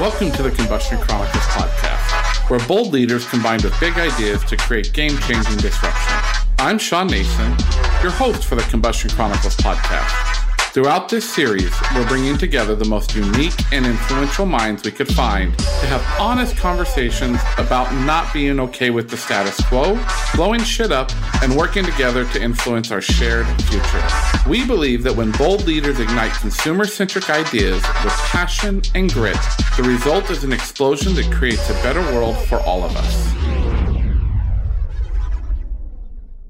Welcome to the Combustion Chronicles podcast, where bold leaders combine with big ideas to create game changing disruption. I'm Shawn Nason, your host for the Combustion Chronicles podcast. Throughout this series, we're bringing together the most unique and influential minds we could find to have honest conversations about not being okay with the status quo, blowing shit up, and working together to influence our shared future. We believe that when bold leaders ignite consumer centric ideas with passion and grit, the result is an explosion that creates a better world for all of us.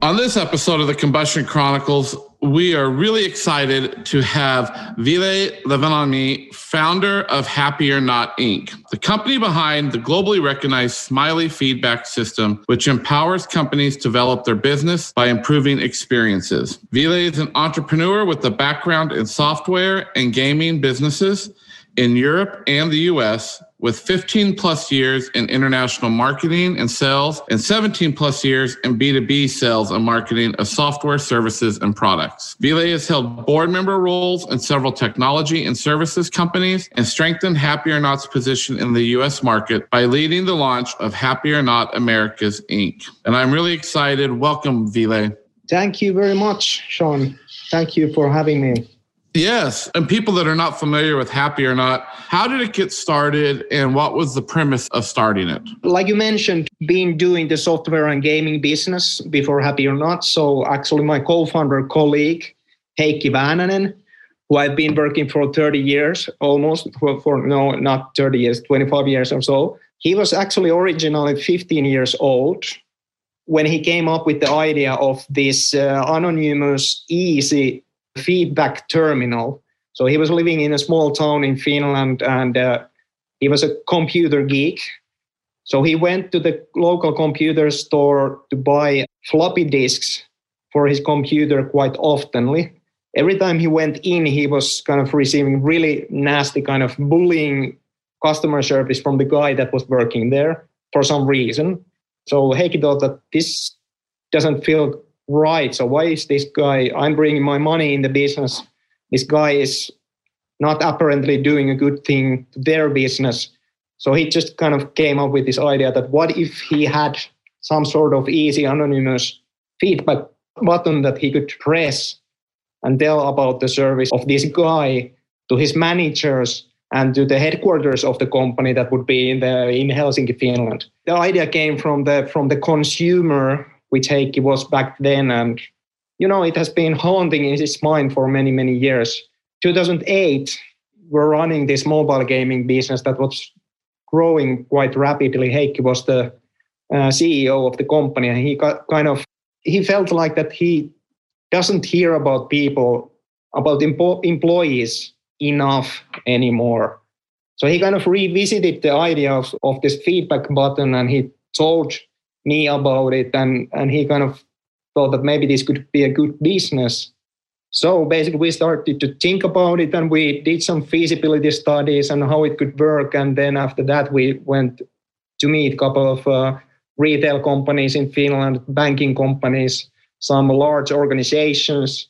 On this episode of the Combustion Chronicles, we are really excited to have Ville Levaniemi, founder of Happy or Not Inc., the company behind the globally recognized Smiley feedback system, which empowers companies to develop their business by improving experiences. Ville is an entrepreneur with a background in software and gaming businesses in Europe and the US with 15 plus years in international marketing and sales and 17 plus years in B2B sales and marketing of software services and products. Ville has held board member roles in several technology and services companies and strengthened Happy or Not's position in the US market by leading the launch of Happy or Not Americas Inc. And I'm really excited. Welcome, Ville. Thank you very much, Shawn. Thank you for having me. Yes. And people that are not familiar with Happy or Not, how did it get started and what was the premise of starting it? Like you mentioned, been doing the software and gaming business before Happy or Not. So actually my co-founder colleague, Heikki Väänänen, who I've been working for 30 years almost, for, for no, not 30 years, 25 years or so. He was actually originally 15 years old when he came up with the idea of this uh, anonymous, easy feedback terminal. So he was living in a small town in Finland and uh, he was a computer geek. So he went to the local computer store to buy floppy disks for his computer quite oftenly. Every time he went in, he was kind of receiving really nasty kind of bullying customer service from the guy that was working there for some reason. So Heikki thought that this doesn't feel right. So why is this guy? I'm bringing my money in the business. This guy is not apparently doing a good thing to their business. So he just kind of came up with this idea that what if he had some sort of easy anonymous feedback button that he could press and tell about the service of this guy to his managers and to the headquarters of the company that would be in the in Helsinki, Finland. The idea came from the from the consumer which it was back then. And, you know, it has been haunting in his mind for many, many years. 2008, we're running this mobile gaming business that was growing quite rapidly. Heikki was the uh, CEO of the company, and he got kind of he felt like that he doesn't hear about people about empo- employees enough anymore. So he kind of revisited the idea of, of this feedback button, and he told me about it and and he kind of thought that maybe this could be a good business. So basically we started to think about it and we did some feasibility studies and how it could work. And then after that we went to meet a couple of uh, retail companies in finland banking companies some large organizations.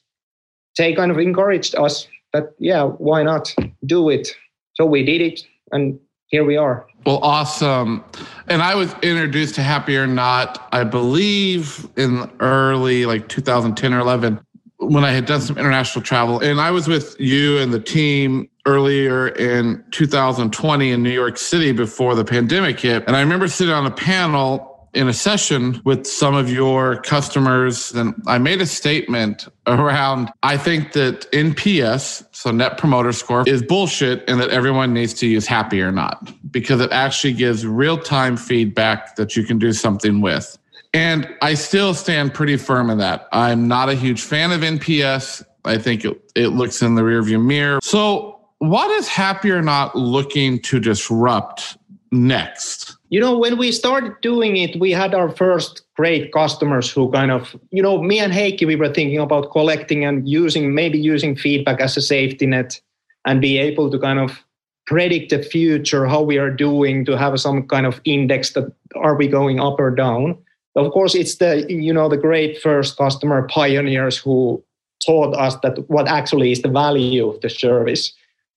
They kind of encouraged us that yeah why not do it? So we did it and here we are. Well, awesome. And I was introduced to Happy or Not, I believe, in early like 2010 or 11 when I had done some international travel. And I was with you and the team earlier in 2020 in New York City before the pandemic hit. And I remember sitting on a panel in a session with some of your customers, and I made a statement around I think that NPS, so net promoter score, is bullshit and that everyone needs to use happy or not because it actually gives real time feedback that you can do something with. And I still stand pretty firm in that. I'm not a huge fan of NPS. I think it, it looks in the rearview mirror. So, what is Happy or Not looking to disrupt next? You know, when we started doing it, we had our first great customers who kind of, you know, me and Heikki, we were thinking about collecting and using, maybe using feedback as a safety net and be able to kind of predict the future, how we are doing, to have some kind of index that are we going up or down. Of course, it's the, you know, the great first customer pioneers who taught us that what actually is the value of the service.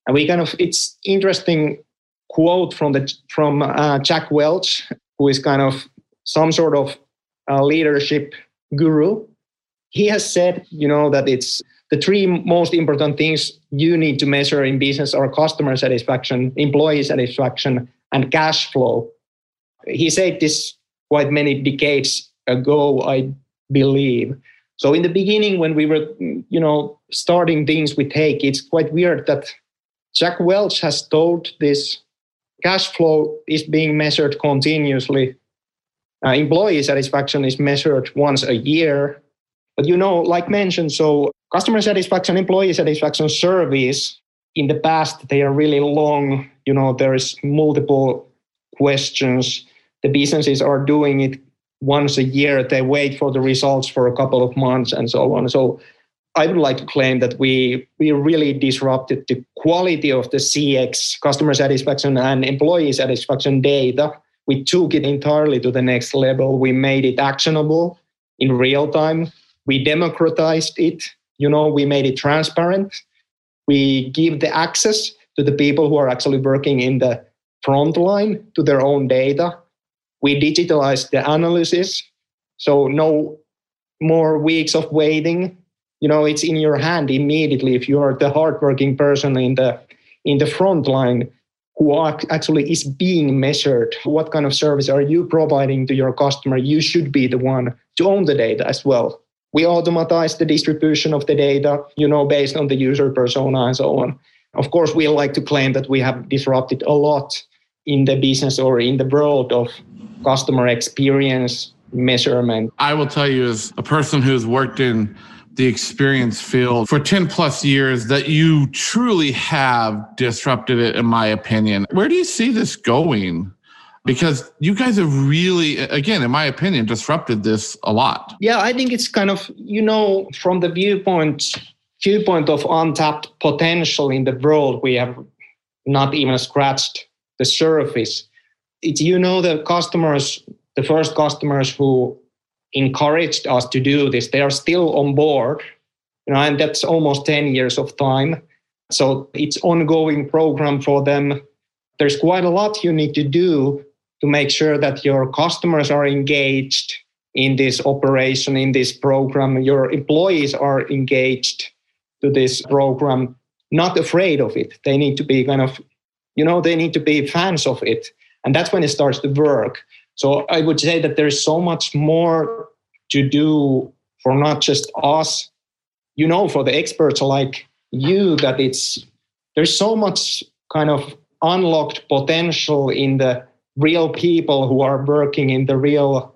And we kind of, it's interesting quote from the from uh, Jack Welch, who is kind of some sort of uh, leadership guru. He has said, you know, that it's the three most important things you need to measure in business are customer satisfaction, employee satisfaction, and cash flow. He said this quite many decades ago, I believe. So in the beginning, when we were, you know, starting things with Heikki, it's quite weird that Jack Welch has told this cash flow is being measured continuously. Uh, employee satisfaction is measured once a year. But you know, like mentioned, so customer satisfaction, employee satisfaction surveys in the past, they are really long. You know, there is multiple questions. The businesses are doing it once a year. They wait for the results for a couple of months and so on. So I would like to claim that we we really disrupted the quality of the CX customer satisfaction and employee satisfaction data. We took it entirely to the next level. We made it actionable in real time. We democratized it. You know, we made it transparent. We give the access to the people who are actually working in the front line to their own data. We digitalized the analysis. So no more weeks of waiting you know it's in your hand immediately if you are the hardworking person in the in the front line who actually is being measured. What kind of service are you providing to your customer? You should be the one to own the data as well. We automatize the distribution of the data you know based on the user persona and so on. Of course we like to claim that we have disrupted a lot in the business or in the world of customer experience measurement. I will tell you as a person who's worked in the experience field for 10 plus years that you truly have disrupted it, in my opinion. Where do you see this going? Because you guys have really, again, in my opinion, disrupted this a lot. Yeah, I think it's kind of, you know, from the viewpoint viewpoint of untapped potential in the world, we have not even scratched the surface. You know the customers, the first customers who encouraged us to do this. They are still on board, you know, and that's almost 10 years of time. So it's ongoing program for them. There's quite a lot you need to do to make sure that your customers are engaged in this operation, in this program. Your employees are engaged to this program, not afraid of it. They need to be kind of, you know, they need to be fans of it. And that's when it starts to work. So I would say that there's so much more to do for not just us, you know, for the experts like you, that it's there's so much kind of unlocked potential in the real people who are working in the real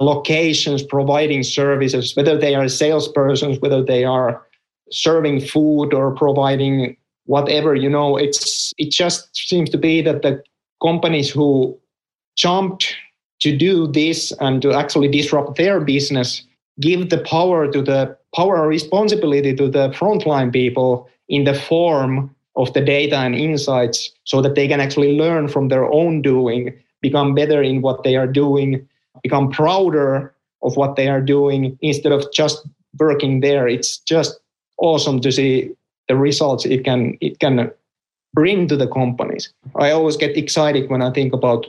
locations providing services, whether they are salespersons, whether they are serving food or providing whatever, you know, it's it just seems to be that the companies who jumped to do this and to actually disrupt their business give the power to the power responsibility to the frontline people in the form of the data and insights so that they can actually learn from their own doing become better in what they are doing become prouder of what they are doing instead of just working there. It's just awesome to see the results it can it can bring to the companies. I always get excited when i think about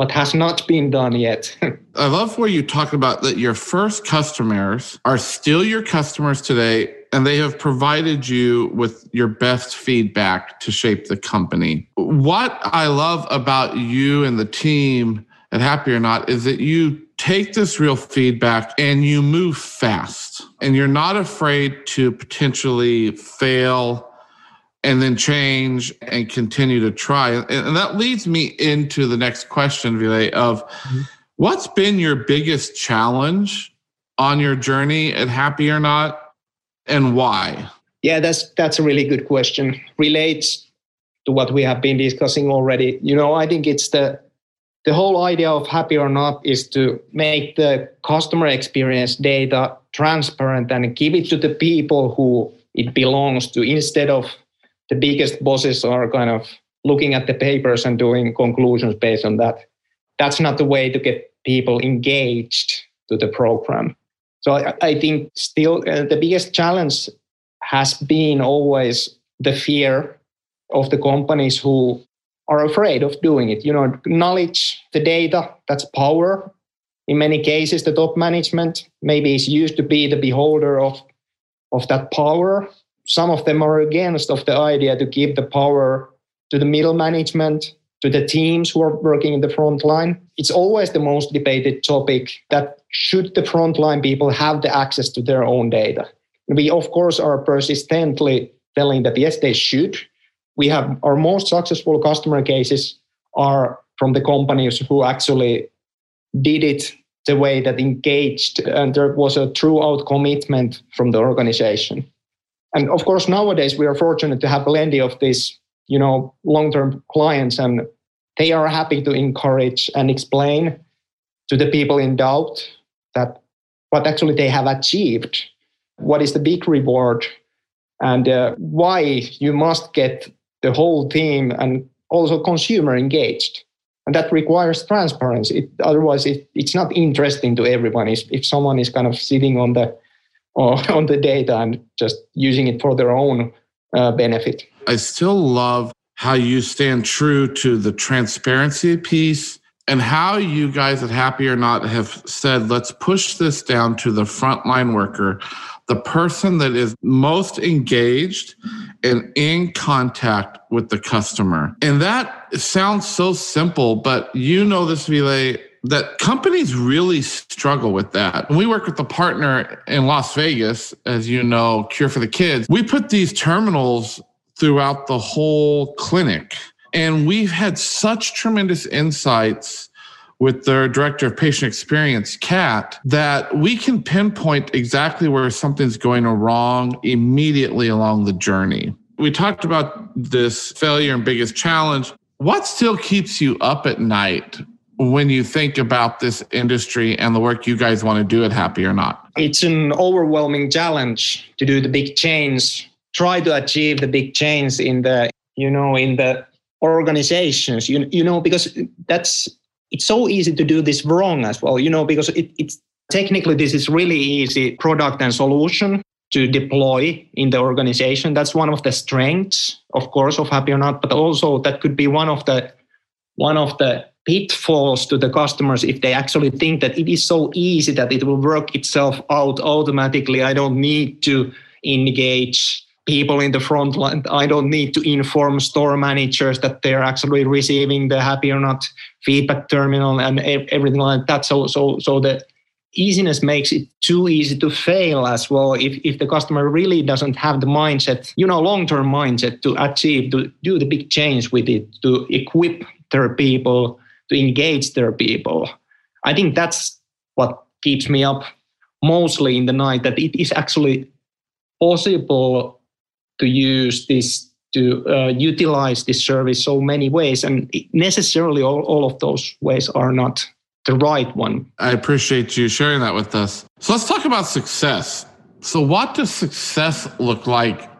what has not been done yet. I love where you talk about that your first customers are still your customers today and they have provided you with your best feedback to shape the company. What I love about you and the team at Happy or Not is that you take this real feedback and you move fast and you're not afraid to potentially fail and then change and continue to try. And that leads me into the next question, Ville, of mm-hmm. what's been your biggest challenge on your journey at Happy or Not and why? Yeah, that's that's a really good question. Relates to what we have been discussing already. You know, I think it's the the whole idea of happy or not is to make the customer experience data transparent and give it to the people who it belongs to instead of the biggest bosses are kind of looking at the papers and doing conclusions based on that. That's not the way to get people engaged to the program. So I, I think still uh, the biggest challenge has been always the fear of the companies who are afraid of doing it. You know, knowledge, the data, that's power. In many cases, the top management maybe is used to be the beholder of, of that power. Some of them are against of the idea to give the power to the middle management, to the teams who are working in the front line. It's always the most debated topic that should the frontline people have the access to their own data? We, of course, are persistently telling that yes, they should. We have our most successful customer cases are from the companies who actually did it the way that engaged and there was a throughout commitment from the organization. And of course, nowadays we are fortunate to have plenty of these, you know, long-term clients and they are happy to encourage and explain to the people in doubt that what actually they have achieved, what is the big reward, and uh, why you must get the whole team and also consumer engaged. And that requires transparency. It, otherwise, it, it's not interesting to everyone. If, if someone is kind of sitting on the on the data and just using it for their own uh, benefit. I still love how you stand true to the transparency piece and how you guys at Happy or Not have said, let's push this down to the frontline worker, the person that is most engaged and in contact with the customer. And that sounds so simple, but you know this, Ville, that companies really struggle with that. When we work with a partner in Las Vegas, as you know, Cure for the Kids, we put these terminals throughout the whole clinic. And we've had such tremendous insights with their director of patient experience, Kat, that we can pinpoint exactly where something's going wrong immediately along the journey. We talked about this failure and biggest challenge. What still keeps you up at night when you think about this industry and the work you guys want to do at Happy or Not? It's an overwhelming challenge to do the big change, try to achieve the big change in the, you know, in the organizations you, you know because that's it's so easy to do this wrong as well you know because it, it's technically this is really easy product and solution to deploy in the organization that's one of the strengths of course of happy or not but also that could be one of the one of the pitfalls to the customers if they actually think that it is so easy that it will work itself out automatically i don't need to engage people in the front line. I don't need to inform store managers that they're actually receiving the happy or not feedback terminal and everything like that. So, so, so the easiness makes it too easy to fail as well. If, if the customer really doesn't have the mindset, you know, long-term mindset to achieve, to do the big change with it, to equip their people, to engage their people. I think that's what keeps me up mostly in the night, that it is actually possible to use this to uh, utilize this service so many ways and necessarily all, all of those ways are not the right one. I appreciate you sharing that with us. So let's talk about success. So what does success look like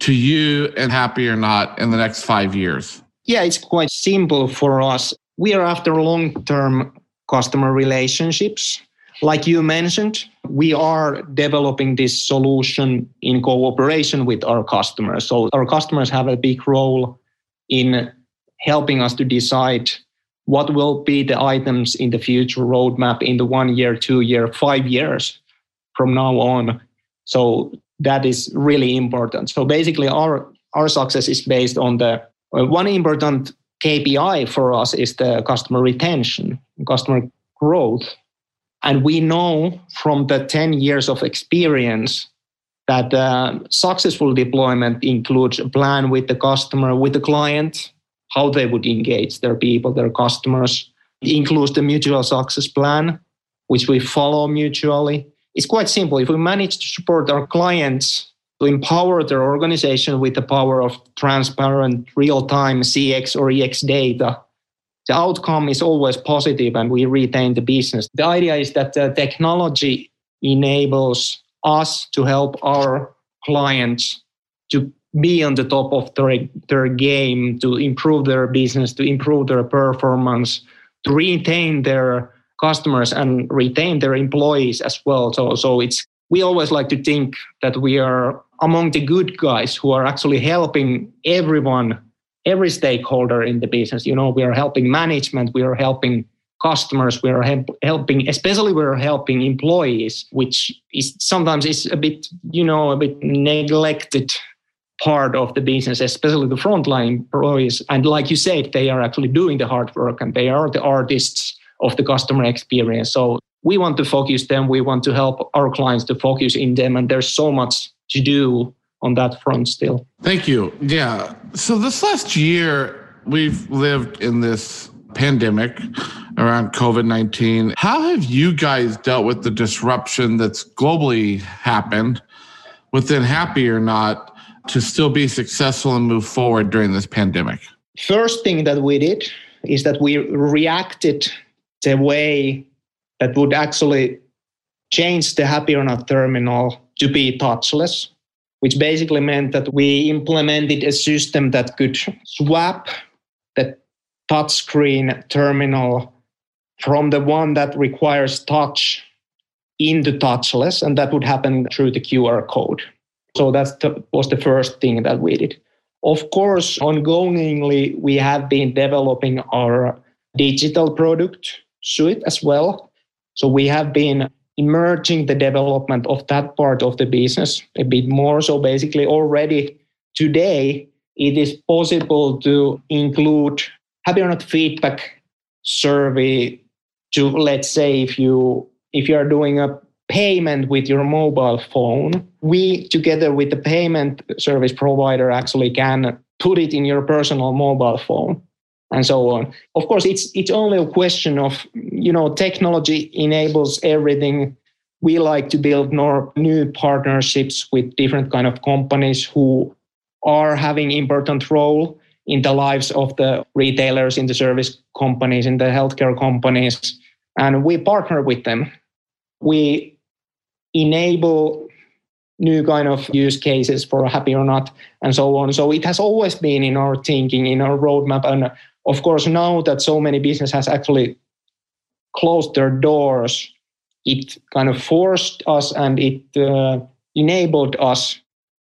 to you and happy or not in the next five years? Yeah it's quite simple for us we are after long-term customer relationships like you mentioned, we are developing this solution in cooperation with our customers. So our customers have a big role in helping us to decide what will be the items in the future roadmap in the one year, two year, five years from now on. So that is really important. So basically, our our success is based on the uh, one important KPI for us is the customer retention, customer growth. And we know from the 10 years of experience that uh, successful deployment includes a plan with the customer, with the client, how they would engage their people, their customers. It includes the mutual success plan, which we follow mutually. It's quite simple. If we manage to support our clients to empower their organization with the power of transparent, real time CX or EX data, the outcome is always positive and we retain the business. The idea is that the technology enables us to help our clients to be on the top of their, their game, to improve their business, to improve their performance, to retain their customers and retain their employees as well. So, so it's we always like to think that we are among the good guys who are actually helping everyone every stakeholder in the business. You know, we are helping management, we are helping customers, we are help, helping, especially we're helping employees, which is sometimes is a bit, you know, a bit neglected part of the business, especially the frontline employees. And like you said, they are actually doing the hard work and they are the artists of the customer experience. So we want to focus them. We want to help our clients to focus in them. And there's so much to do on that front still. Thank you. Yeah. So this last year, we've lived in this pandemic around COVID 19. How have you guys dealt with the disruption that's globally happened within Happy or Not to still be successful and move forward during this pandemic? First thing that we did is that we reacted the way that would actually change the Happy or Not terminal to be touchless, which basically meant that we implemented a system that could swap the touchscreen terminal from the one that requires touch into touchless, and that would happen through the QR code. So that was the first thing that we did. Of course, ongoingly, we have been developing our digital product suite as well. So we have been emerging the development of that part of the business a bit more. So basically, already today, it is possible to include Happy or Not feedback survey to let's say if you if you are doing a payment with your mobile phone, we together with the payment service provider actually can put it in your personal mobile phone and so on. Of course, it's it's only a question of you know technology enables everything. We like to build more new partnerships with different kind of companies who are having important role in the lives of the retailers, in the service companies, in the healthcare companies, and we partner with them. We enable new kind of use cases for happy or not and so on so it has always been in our thinking in our roadmap and of course now that so many business has actually closed their doors. It kind of forced us and it uh, enabled us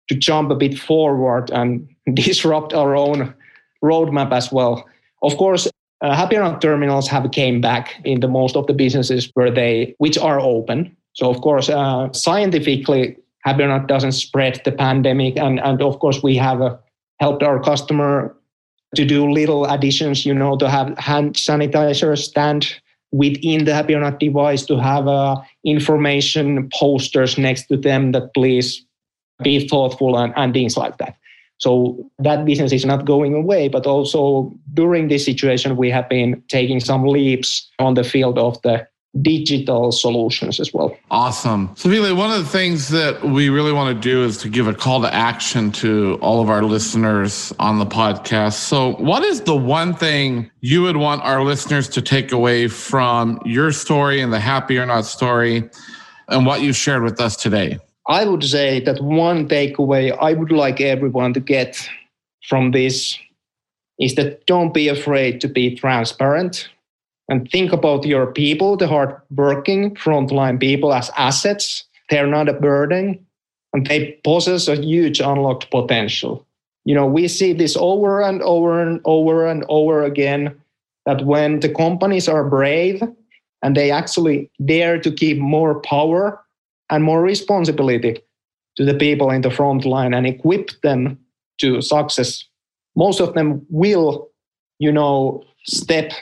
to jump a bit forward and disrupt our own roadmap as well. Of course uh, happy not terminals have came back in the most of the businesses where they which are open. So of course, uh, scientifically, Happy Not doesn't spread the pandemic, and and of course we have uh, helped our customer to do little additions, you know, to have hand sanitizer stand within the Happy or Not device, to have uh, information posters next to them that please be thoughtful and, and things like that. So that business is not going away, but also during this situation, we have been taking some leaps on the field of the digital solutions as well. Awesome. So, Ville, one of the things that we really want to do is to give a call to action to all of our listeners on the podcast. So, what is the one thing you would want our listeners to take away from your story and the Happy or Not story and what you shared with us today? I would say that one takeaway I would like everyone to get from this is that don't be afraid to be transparent and think about your people, the hardworking frontline people as assets. They're not a burden and they possess a huge unlocked potential. You know, we see this over and over and over and over again that when the companies are brave and they actually dare to give more power and more responsibility to the people in the front line and equip them to success, most of them will, you know, step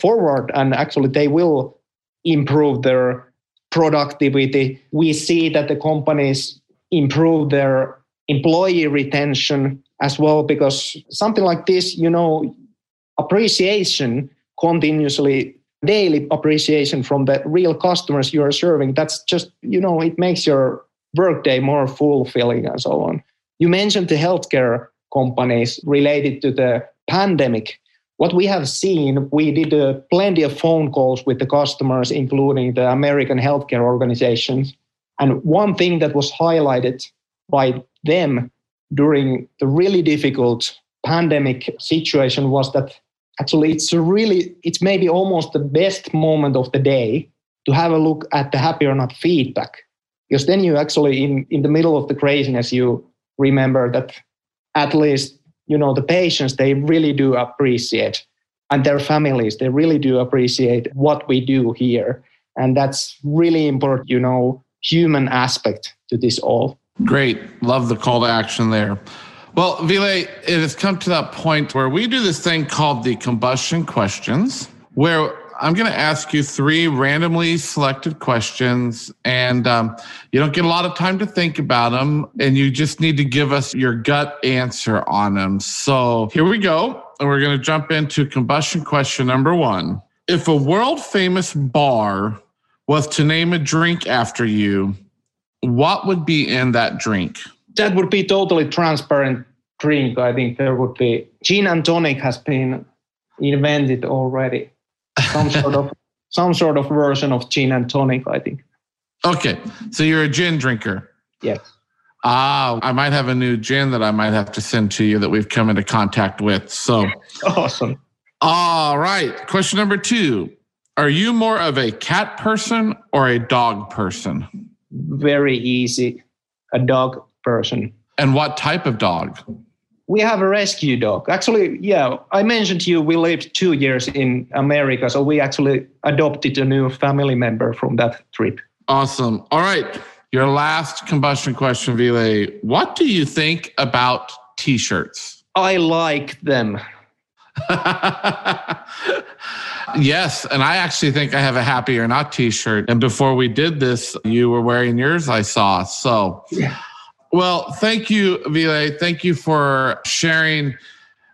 forward and actually they will improve their productivity. We see that the companies improve their employee retention as well because something like this, you know, appreciation continuously daily appreciation from the real customers you are serving that's just you know it makes your workday more fulfilling and so on you mentioned the healthcare companies related to the pandemic what we have seen, we did uh, plenty of phone calls with the customers, including the American healthcare organizations. And one thing that was highlighted by them during the really difficult pandemic situation was that actually it's really, it's maybe almost the best moment of the day to have a look at the happy or not feedback. Because then you actually, in, in the middle of the craziness, you remember that at least you know the patients they really do appreciate and their families they really do appreciate what we do here. And that's really important you know human aspect to this all. Great. Love the call to action there. Well Ville, it has come to that point where we do this thing called the combustion questions where I'm going to ask you three randomly selected questions, and um, you don't get a lot of time to think about them, and you just need to give us your gut answer on them. So here we go. And we're going to jump into combustion question number one. If a world famous bar was to name a drink after you, what would be in that drink? That would be totally transparent drink. I think there would be gin and tonic has been invented already some sort of some sort of version of gin and tonic, I think. Okay, so you're a gin drinker. Yes. Ah, I might have a new gin that I might have to send to you that we've come into contact with. So awesome. All right. Question number two. Are you more of a cat person or a dog person? Very easy. A dog person. And what type of dog? We have a rescue dog. Actually, yeah, I mentioned to you we lived two years in America, so we actually adopted a new family member from that trip. Awesome. All right. Your last combustion question, Ville. What do you think about t shirts? I like them. yes. And I actually think I have a happy or not t shirt. And before we did this, you were wearing yours, I saw. So, yeah. Well, thank you, Ville. Thank you for sharing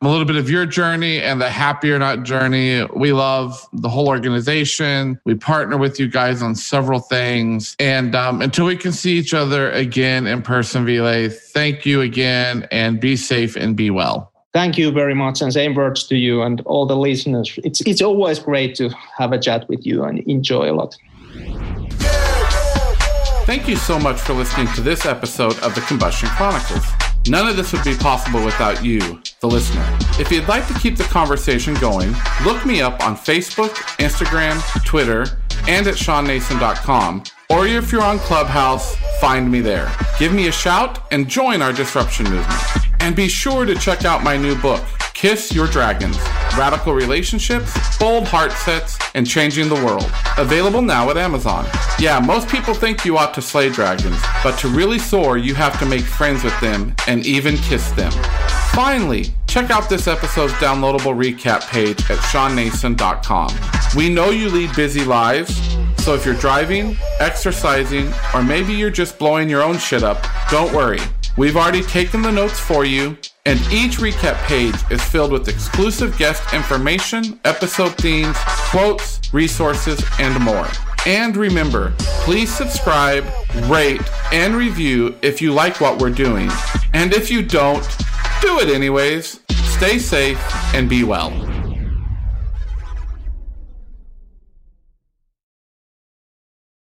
a little bit of your journey and the Happy or Not journey. We love the whole organization. We partner with you guys on several things. And um, until we can see each other again in person, Ville, thank you again and be safe and be well. Thank you very much, and same words to you and all the listeners. It's it's always great to have a chat with you and enjoy a lot. Thank you so much for listening to this episode of the Combustion Chronicles. None of this would be possible without you, the listener. If you'd like to keep the conversation going, look me up on Facebook, Instagram, Twitter, and at ShawnNason.com. Or if you're on Clubhouse, find me there. Give me a shout and join our disruption movement. And be sure to check out my new book, Kiss Your Dragons Radical Relationships, Bold Heartsets, and Changing the World. Available now at Amazon. Yeah, most people think you ought to slay dragons, but to really soar, you have to make friends with them and even kiss them. Finally, check out this episode's downloadable recap page at ShawnNason.com. We know you lead busy lives, so if you're driving, exercising, or maybe you're just blowing your own shit up, don't worry. We've already taken the notes for you and each recap page is filled with exclusive guest information, episode themes, quotes, resources, and more. And remember, please subscribe, rate, and review if you like what we're doing. And if you don't, do it anyways. Stay safe and be well.